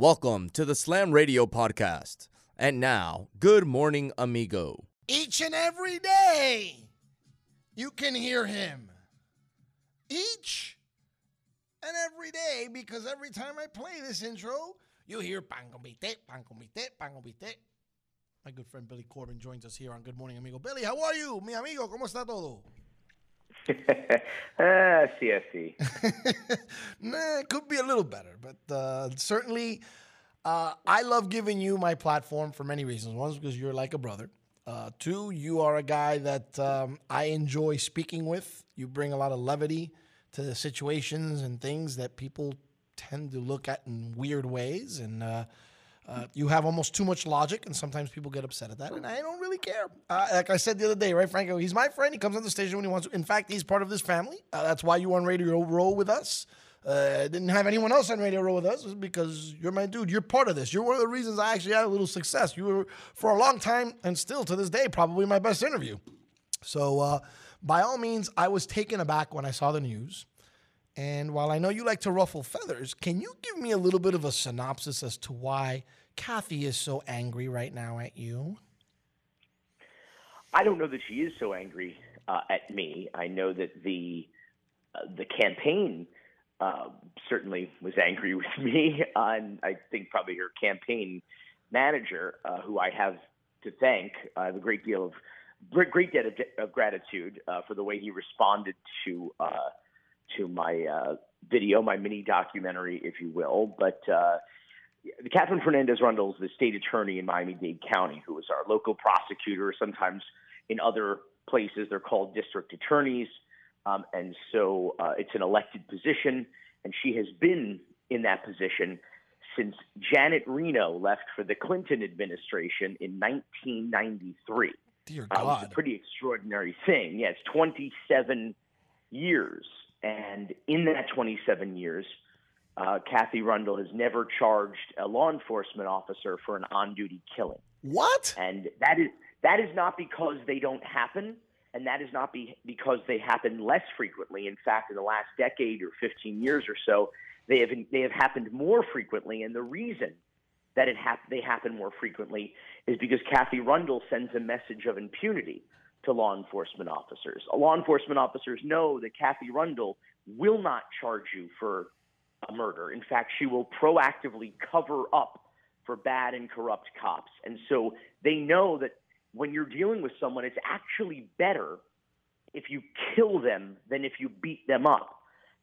Welcome to the Slam Radio Podcast. And now, good morning, amigo. Each and every day, you can hear him. Each and every day, because every time I play this intro, you hear pan con bistec, pan con bistec, pan con bistec. My good friend Billy Corben joins us here on Good Morning Amigo. Billy, how are you, mi amigo? ¿Cómo está todo? ah, CSC. nah, it could be a little better, but uh, certainly uh, I love giving you my platform for many reasons. One is because you're like a brother. Uh, two, you are a guy that um, I enjoy speaking with. You bring a lot of levity to the situations and things that people tend to look at in weird ways. And uh, you have almost too much logic, and sometimes people get upset at that, and I don't really care. Uh, like I said the other day, right, Franco? He's my friend. He comes on the station when he wants to. In fact, he's part of this family. Uh, that's why you on Radio Row with us. Uh, didn't have anyone else on Radio Row with us because you're my dude. You're part of this. You're one of the reasons I actually had a little success. You were, for a long time, and still to this day, probably my best interview. So, uh, by all means, I was taken aback when I saw the news. And while I know you like to ruffle feathers, can you give me a little bit of a synopsis as to why Kathy is so angry right now at you? I don't know that she is so angry uh, at me. I know that the uh, the campaign uh, certainly was angry with me, and I think probably her campaign manager, uh, who I have to thank, I have a great deal of great debt of, of gratitude uh, for the way he responded to uh, to my video, my mini documentary, if you will, but Katherine Fernandez Rundle is the state attorney in Miami Dade County, who is our local prosecutor. Sometimes in other places they're called district attorneys. Um, and so uh, it's an elected position, and she has been in that position since Janet Reno left for the Clinton administration in 1993. Dear God. Uh, it's a pretty extraordinary thing. Yeah, it's 27 years. And in that 27 years, uh, Kathy Rundle has never charged a law enforcement officer for an on-duty killing. What? And that is that is not because they don't happen, and that is not be, because they happen less frequently. In fact, in the last decade or 15 years or so, they have they have happened more frequently. And the reason that it hap- they happen more frequently is because Kathy Rundle sends a message of impunity to law enforcement officers. Law enforcement officers know that Kathy Rundle will not charge you for a murder. In fact, she will proactively cover up for bad and corrupt cops. And so they know that when you're dealing with someone, it's actually better if you kill them than if you beat them up.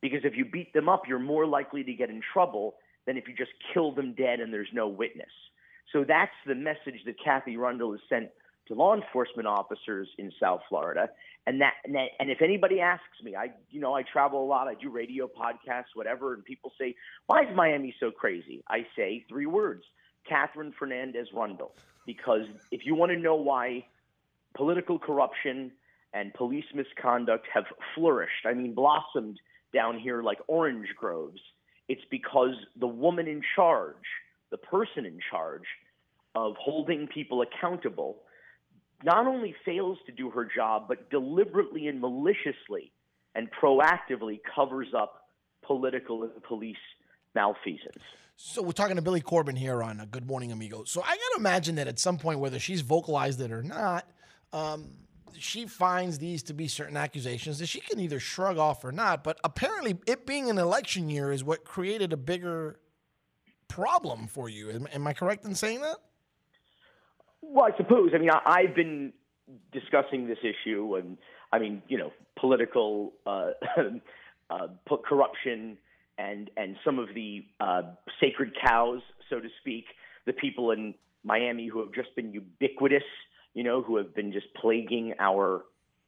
Because if you beat them up, you're more likely to get in trouble than if you just kill them dead and there's no witness. So that's the message that Kathy Rundle has sent to law enforcement officers in South Florida. And that, and that, and if anybody asks me, I, you know, I travel a lot, I do radio podcasts, whatever, and people say, why is Miami so crazy? I say three words, Katherine Fernandez Rundle. Because if you want to know why political corruption and police misconduct have flourished, I mean, blossomed down here like orange groves, it's because the woman in charge, the person in charge of holding people accountable not only fails to do her job, but deliberately and maliciously and proactively covers up political and police malfeasance. So we're talking to Billy Corben here on a Good Morning Amigo. So I got to imagine that at some point, whether she's vocalized it or not, um, she finds these to be certain accusations that she can either shrug off or not. But apparently, it being an election year is what created a bigger problem for you. Am, am I correct in saying that? Well, I suppose. I mean, I, have been discussing this issue, and I mean, you know, political uh, uh, corruption and and some of the uh, sacred cows, so to speak, the people in Miami who have just been ubiquitous, you know, who have been just plaguing our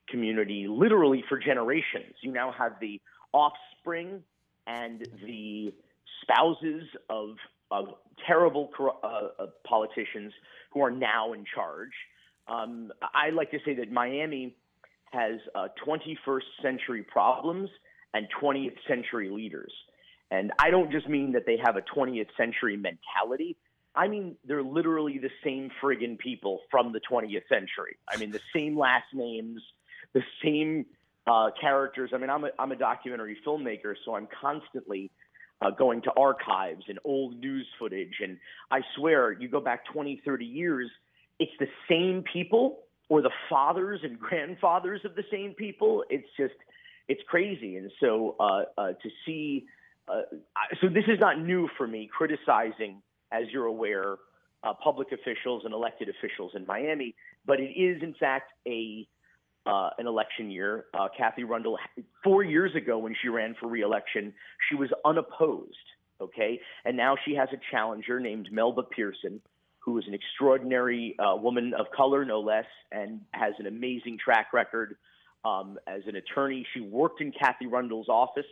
community literally for generations. You now have the offspring and the spouses of of terrible uh, uh, politicians who are now in charge. Um, I like to say that Miami has uh, 21st century problems and 20th century leaders. And I don't just mean that they have a 20th century mentality. I mean, they're literally the same friggin' people from the 20th century. I mean, the same last names, the same uh, characters. I mean, I'm a, I'm a documentary filmmaker, so I'm constantly uh, going to archives and old news footage. And I swear, you go back 20, 30 years, it's the same people or the fathers and grandfathers of the same people. It's just, it's crazy. And so uh, uh, to see, uh, so this is not new for me criticizing, as you're aware, uh, public officials and elected officials in Miami, but it is in fact a uh, an election year. Uh, Kathy Rundle, four years ago when she ran for reelection, she was unopposed. Okay, and now she has a challenger named Melba Pearson, who is an extraordinary uh, woman of color, no less, and has an amazing track record um, as an attorney. She worked in Kathy Rundle's office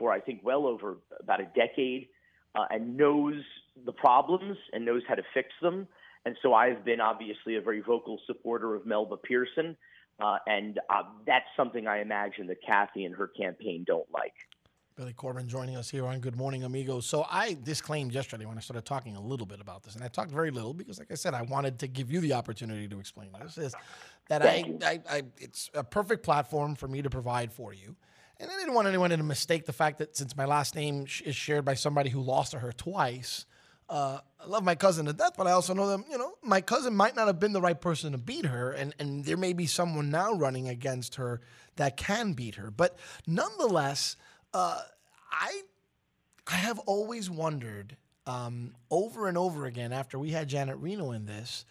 for I think well over about a decade, uh, and knows the problems and knows how to fix them. And so I've been obviously a very vocal supporter of Melba Pearson. Uh, and uh, that's something I imagine that Kathy and her campaign don't like. Billy Corben joining us here on Good Morning Amigos. So I disclaimed yesterday when I started talking a little bit about this, and I talked very little because, like I said, I wanted to give you the opportunity to explain this. Is that I, I, I, it's a perfect platform for me to provide for you, and I didn't want anyone to mistake the fact that since my last name is shared by somebody who lost to her twice, uh, I love my cousin to death, but I also know that you know my cousin might not have been the right person to beat her, and and there may be someone now running against her that can beat her. But nonetheless, uh, I I have always wondered um, over and over again after we had Janet Reno in this.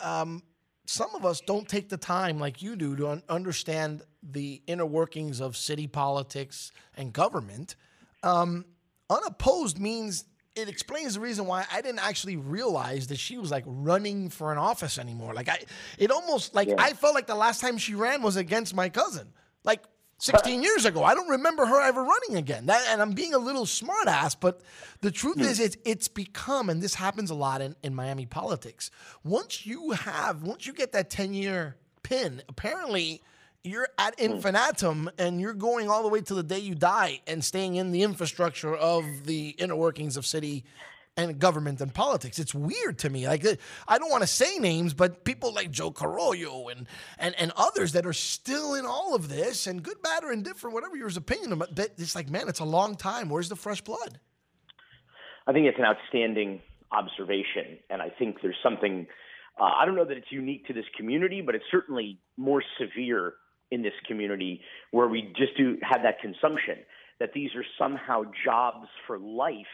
Um, some of us don't take the time like you do to un- understand the inner workings of city politics and government. Um, unopposed means it explains the reason why I didn't actually realize that she was like running for an office anymore. Like I, it almost like yeah. I felt like the last time she ran was against my cousin, like 16 years ago. I don't remember her ever running again. That, and I'm being a little smartass, but the truth is, hmm. it's it's become, and this happens a lot in, in Miami politics. Once you have, once you get that 10 year pin, apparently you're at hmm. infinitum and you're going all the way to the day you die and staying in the infrastructure of the inner workings of city and government and politics. It's weird to me. Like I don't want to say names, but people like Joe Carollo and and and others that are still in all of this and good, bad, or indifferent, whatever your opinion about. But it's like, man, it's a long time. Where's the fresh blood? I think it's an outstanding observation, and I think there's something. Uh, I don't know that it's unique to this community, but it's certainly more severe in this community where we just do have that consumption that these are somehow jobs for life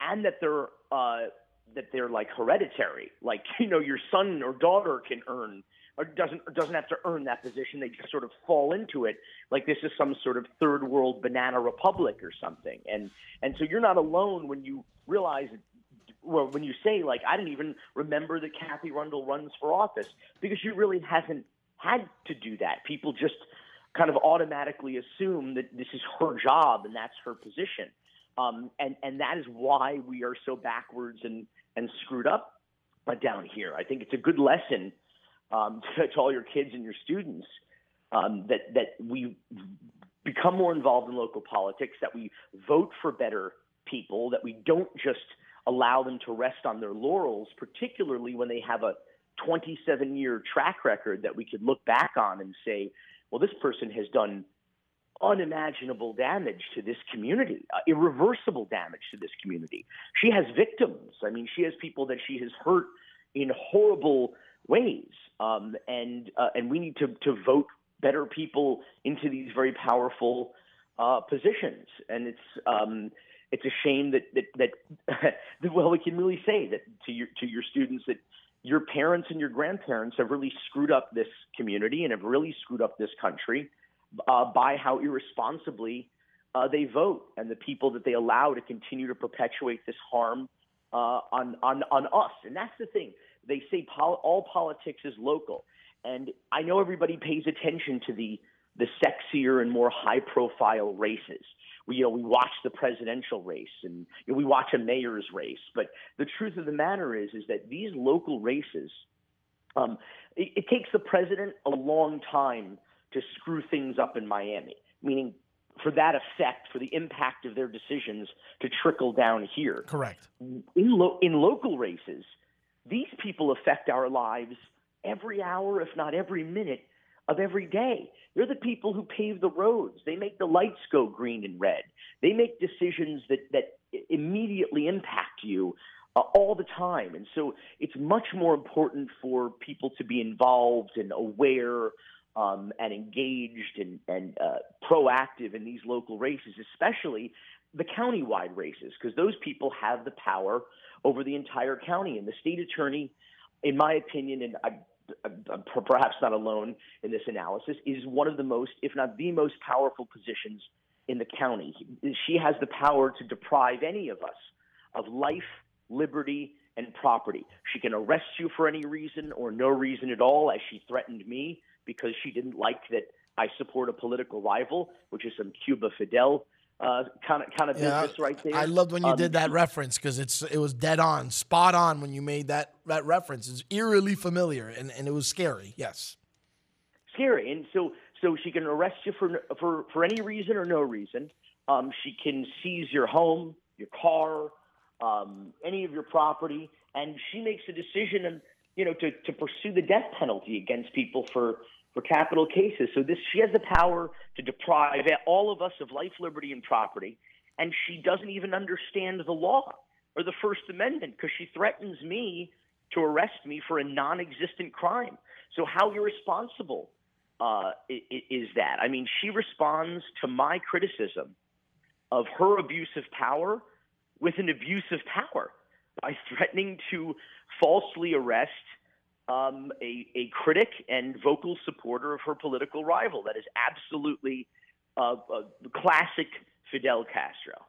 and that they're uh, that they're like hereditary. Like you know your son or daughter can earn or doesn't or doesn't have to earn that position. They just sort of fall into it like this is some sort of third world banana republic or something. And and so you're not alone when you realize well, when you say like I didn't even remember that Kathy Rundle runs for office because she really hasn't had to do that. People just kind of automatically assume that this is her job and that's her position. Um, and, and that is why we are so backwards and, and screwed up down here. I think it's a good lesson um, to, to, all your kids and your students um, that, that we become more involved in local politics, that we vote for better people, that we don't just allow them to rest on their laurels, particularly when they have a 27 year track record that we could look back on and say, well, this person has done unimaginable damage to this community, uh, irreversible damage to this community. She has victims. I mean, she has people that she has hurt in horrible ways, um, and uh, and we need to to vote better people into these very powerful uh, positions. And it's um, it's a shame that that, that, that well, we can really say that to your to your students that your parents and your grandparents have really screwed up this community and have really screwed up this country uh, by how irresponsibly uh, they vote and the people that they allow to continue to perpetuate this harm uh, on, on, on us. And that's the thing. They say pol- all politics is local. And I know everybody pays attention to the, the sexier and more high profile races we, you know, we watch the presidential race and you know, we watch a mayor's race. But the truth of the matter is, is that these local races, um, it, it takes the president a long time to screw things up in Miami, meaning for that effect, for the impact of their decisions to trickle down here. Correct. In, lo- in local races, these people affect our lives every hour, if not every minute, of every day. They're the people who pave the roads. They make the lights go green and red. They make decisions that, that immediately impact you uh, all the time. And so it's much more important for people to be involved and aware um, and engaged and, and uh, proactive in these local races, especially the county-wide races, because those people have the power over the entire county. And the state attorney, in my opinion, and I Uh, perhaps not alone in this analysis, is one of the most, if not the most powerful positions in the county. She has the power to deprive any of us of life, liberty, and property. She can arrest you for any reason or no reason at all, as she threatened me because she didn't like that I support a political rival, which is some Cuba Fidel uh, kind of kind of yeah, business right there. I loved when you um, did that reference because it's it was dead on, spot on when you made that that reference. It's eerily familiar and, and it was scary. Yes, scary. And so so she can arrest you for for for any reason or no reason. Um, she can seize your home, your car, um, any of your property, and she makes a decision and you know to to pursue the death penalty against people for for capital cases. So this she has the power to deprive all of us of life, liberty, and property, and she doesn't even understand the law or the First Amendment because she threatens me to arrest me for a non-existent crime. So how irresponsible uh, is that? I mean, she responds to my criticism of her abuse of power with an abuse of power by threatening to falsely arrest um, a, a critic and vocal supporter of her political rival. That is absolutely uh, uh, classic Fidel Castro.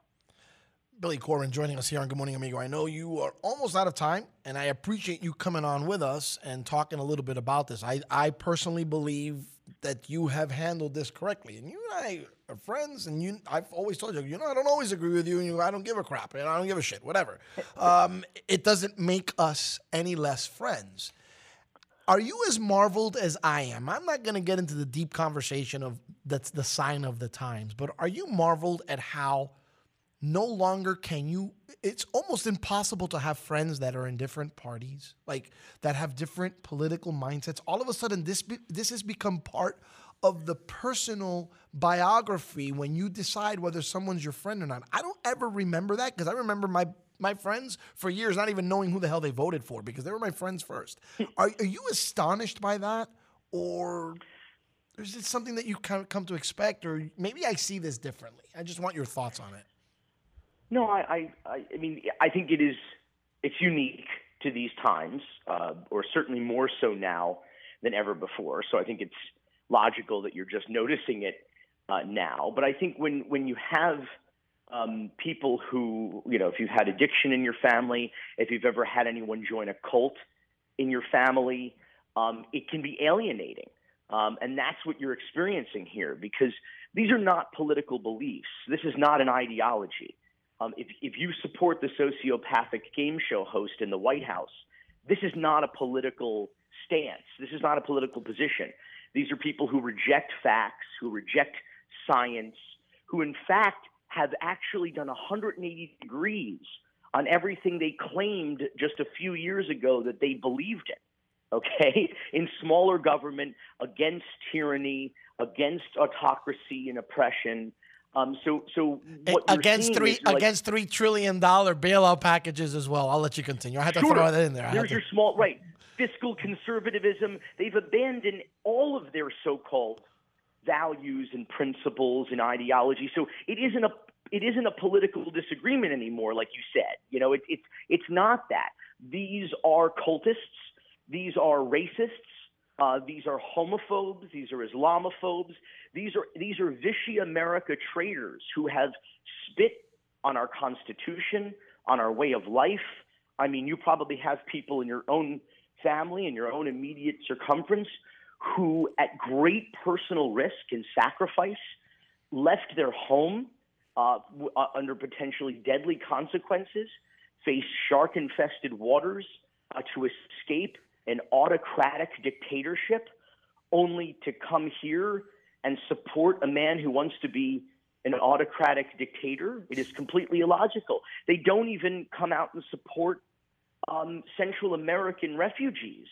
Billy Corben joining us here on Good Morning Amigo. I know you are almost out of time, and I appreciate you coming on with us and talking a little bit about this. I, I personally believe that you have handled this correctly, and you and I are friends. And you, I've always told you, you know, I don't always agree with you, and you, I don't give a crap, and I don't give a shit, whatever. Um, it doesn't make us any less friends. Are you as marveled as I am? I'm not going to get into the deep conversation of that's the sign of the times, but are you marveled at how no longer can you it's almost impossible to have friends that are in different parties, like that have different political mindsets. All of a sudden this be, this has become part of the personal biography when you decide whether someone's your friend or not. I don't ever remember that because I remember my my friends for years not even knowing who the hell they voted for because they were my friends first. are, are you astonished by that, or is it something that you kind of come to expect, or maybe I see this differently? I just want your thoughts on it. No, I, I, I mean, I think it is. It's unique to these times, uh, or certainly more so now than ever before. So I think it's logical that you're just noticing it uh, now. But I think when when you have um, people who, you know, if you've had addiction in your family, if you've ever had anyone join a cult in your family, um, it can be alienating. Um, and that's what you're experiencing here because these are not political beliefs. This is not an ideology. Um, if, if you support the sociopathic game show host in the White House, this is not a political stance. This is not a political position. These are people who reject facts, who reject science, who in fact have actually done 180 degrees on everything they claimed just a few years ago that they believed in. Okay, in smaller government, against tyranny, against autocracy and oppression. Um, so, so against three against three trillion dollar bailout packages as well. I'll let you continue. I had to sure, throw that in there. There's your small right fiscal conservatism. They've abandoned all of their so-called values and principles and ideology. So it isn't a it isn't a political disagreement anymore, like you said. You know, it, it's it's not that. These are cultists. These are racists. Uh, these are homophobes. These are Islamophobes. These are these are Vichy America traitors who have spit on our Constitution, on our way of life. I mean, you probably have people in your own family, in your own immediate circumference, who, at great personal risk and sacrifice, left their home uh, uh, under potentially deadly consequences, faced shark infested waters uh, to escape an autocratic dictatorship, only to come here and support a man who wants to be an autocratic dictator. It is completely illogical. They don't even come out and support um, Central American refugees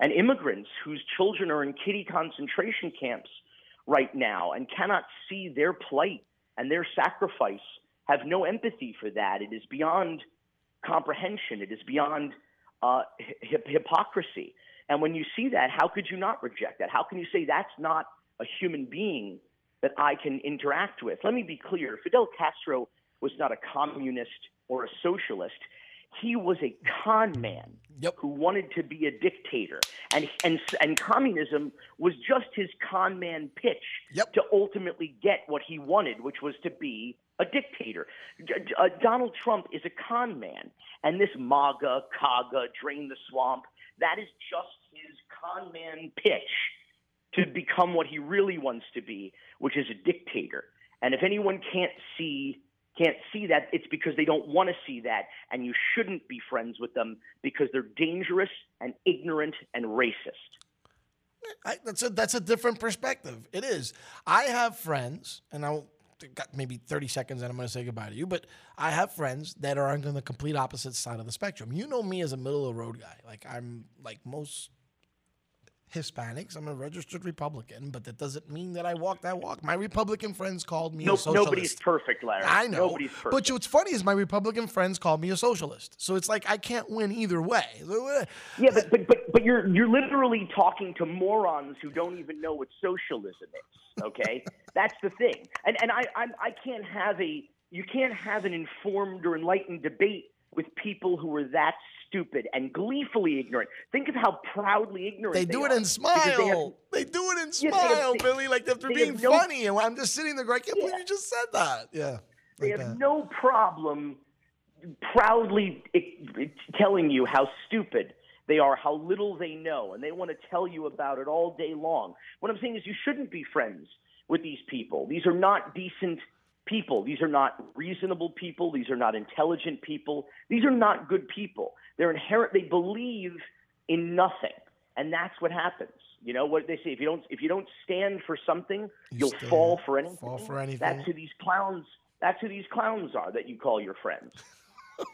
and immigrants whose children are in kiddie concentration camps right now and cannot see their plight and their sacrifice, have no empathy for that. It is beyond comprehension. It is beyond uh, hi- hypocrisy. And when you see that, how could you not reject that? How can you say that's not a human being that I can interact with? Let me be clear Fidel Castro was not a communist or a socialist. He was a con man Yep. who wanted to be a dictator. And, and, and communism was just his con man pitch Yep. to ultimately get what he wanted, which was to be a dictator. Uh, Donald Trump is a con man. And this MAGA, CAGA, drain the swamp, that is just his con man pitch to become what he really wants to be, which is a dictator. And if anyone can't see can't see that, it's because they don't want to see that, and you shouldn't be friends with them because they're dangerous and ignorant and racist. I, that's a that's a different perspective. It is. I have friends, and I got maybe thirty seconds, and I'm going to say goodbye to you. But I have friends that are on the complete opposite side of the spectrum. You know me as a middle of the road guy. Like I'm like most Hispanics. I'm a registered Republican, but that doesn't mean that I walk that walk. My Republican friends called me No, a socialist. nobody's perfect, Larry. I know. Nobody's perfect. But what's funny is my Republican friends called me a socialist. So it's like I can't win either way. Yeah, but, but but but you're you're literally talking to morons who don't even know what socialism is. Okay, that's the thing. And and I I'm, I can't have a you can't have an informed or enlightened debate with people who are that stupid and gleefully ignorant. Think of how proudly ignorant They they, do it and because they have- smile. They, do it and Yeah, have- smile, they- Billy, like after they being no- funny. And I'm just sitting there going, I can't believe you just said that. Yeah. They like have that. no problem proudly telling you how stupid they are, how little they know, and they want to tell you about it all day long. What I'm saying is, you shouldn't be friends with these people. These are not decent people. These are not reasonable people. These are not intelligent people. These are not good people. They're inherent. They believe in nothing, and that's what happens. You know what they say: if you don't if you don't stand for something, You you'll stand- fall for anything. fall for anything. That's who these clowns. That's who these clowns are that you call your friends.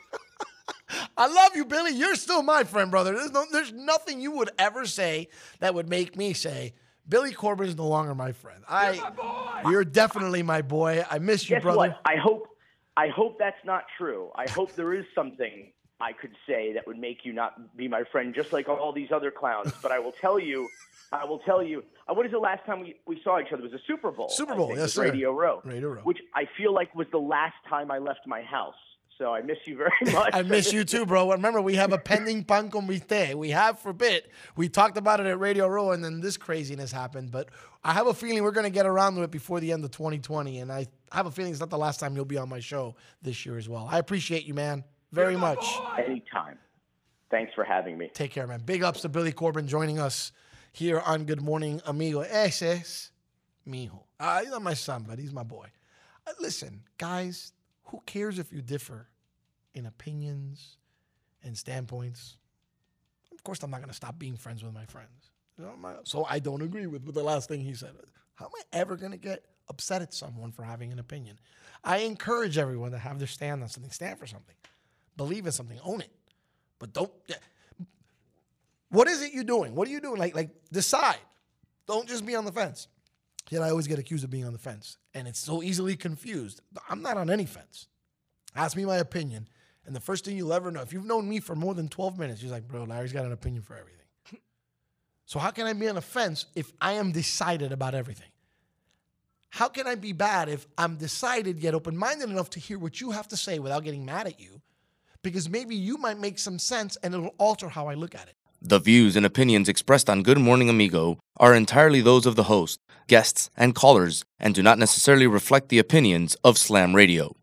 I love you, Billy. You're still my friend, brother. There's no, there's nothing you would ever say that would make me say Billy Corben is no longer my friend. I, you're definitely my boy. I miss you, Guess brother. what? I hope. I hope that's not true. I hope there is something I could say that would make you not be my friend, just like all these other clowns. But I will tell you. I will tell you. Uh, what is the last time we, we saw each other? It was a Super Bowl. Super Bowl, think, yes, sir. Radio Row. Radio Row. Which I feel like was the last time I left my house. So I miss you very much. I miss you too, bro. Remember, we have a pending pan comité. We have for bit. We talked about it at Radio Row, and then this craziness happened. But I have a feeling we're going to get around to it before the end of 2020. And I have a feeling it's not the last time you'll be on my show this year as well. I appreciate you, man, very much. Anytime. Thanks for having me. Take care, man. Big ups to Billy Corben joining us here on Good Morning Amigo. Ese es mi hijo. Uh, he's not my son, but he's my boy. Uh, listen, guys, who cares if you differ in opinions and standpoints? Of course, I'm not going to stop being friends with my friends. You know, my- so I don't agree with, with the last thing he said. How am I ever going to get upset at someone for having an opinion? I encourage everyone to have their stand on something, stand for something, believe in something, own it. But don't. What is it you're doing? What are you doing? Like, like decide. Don't just be on the fence. Yet I always get accused of being on the fence, and it's so easily confused. I'm not on any fence. Ask me my opinion, and the first thing you'll ever know, if you've known me for more than 12 minutes, you're like, bro, Larry's got an opinion for everything. so how can I be on a fence if I am decided about everything? How can I be bad if I'm decided yet open minded enough to hear what you have to say without getting mad at you? Because maybe you might make some sense and it'll alter how I look at it. The views and opinions expressed on Good Morning Amigo are entirely those of the host, guests, and callers and do not necessarily reflect the opinions of Slam Radio.